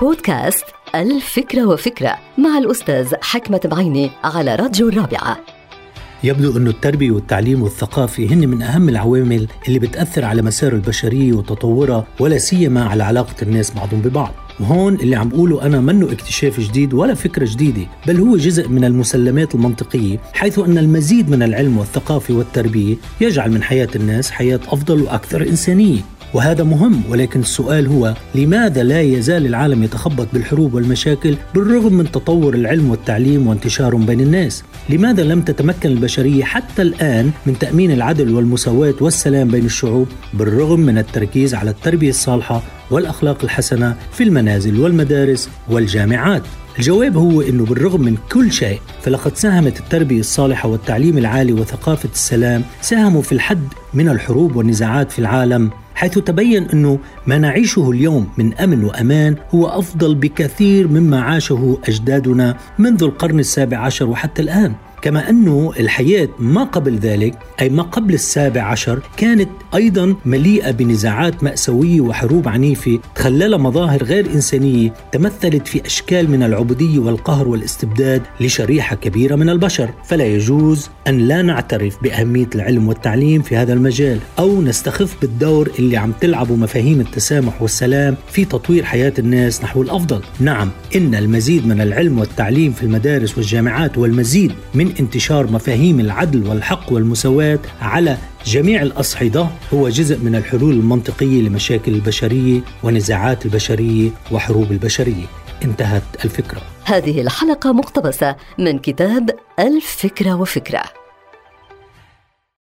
بودكاست الفكرة وفكرة مع الأستاذ حكمة بعيني على راديو الرابعة. يبدو أن التربية والتعليم والثقافة هن من أهم العوامل اللي بتأثر على مسار البشرية وتطورها ولا سيما على علاقة الناس بعضهم ببعض. وهون اللي عم بقوله أنا منه اكتشاف جديد ولا فكرة جديدة بل هو جزء من المسلمات المنطقية حيث أن المزيد من العلم والثقافة والتربية يجعل من حياة الناس حياة أفضل وأكثر إنسانية. وهذا مهم ولكن السؤال هو لماذا لا يزال العالم يتخبط بالحروب والمشاكل بالرغم من تطور العلم والتعليم وانتشارهم بين الناس؟ لماذا لم تتمكن البشرية حتى الآن من تأمين العدل والمساواة والسلام بين الشعوب بالرغم من التركيز على التربية الصالحة والأخلاق الحسنة في المنازل والمدارس والجامعات؟ الجواب هو إنه بالرغم من كل شيء فلقد ساهمت التربية الصالحة والتعليم العالي وثقافة السلام ساهموا في الحد من الحروب والنزاعات في العالم حيث تبين أنه ما نعيشه اليوم من أمن وأمان هو أفضل بكثير مما عاشه أجدادنا منذ القرن السابع عشر وحتى الآن. كما أنه الحياة ما قبل ذلك أي ما قبل السابع عشر كانت أيضا مليئة بنزاعات مأساوية وحروب عنيفة تخلل مظاهر غير إنسانية تمثلت في أشكال من العبودية والقهر والاستبداد لشريحة كبيرة من البشر. فلا يجوز أن لا نعترف بأهمية العلم والتعليم في هذا المجال أو نستخف بالدور اللي عم تلعبه مفاهيم التسامح والسلام في تطوير حياة الناس نحو الأفضل. نعم إن المزيد من العلم والتعليم في المدارس والجامعات والمزيد من انتشار مفاهيم العدل والحق والمساواة على جميع الأصعدة هو جزء من الحلول المنطقية لمشاكل البشرية ونزاعات البشرية وحروب البشرية. انتهت الفكرة. هذه الحلقة مقتبسة من كتاب الفكرة وفكرة.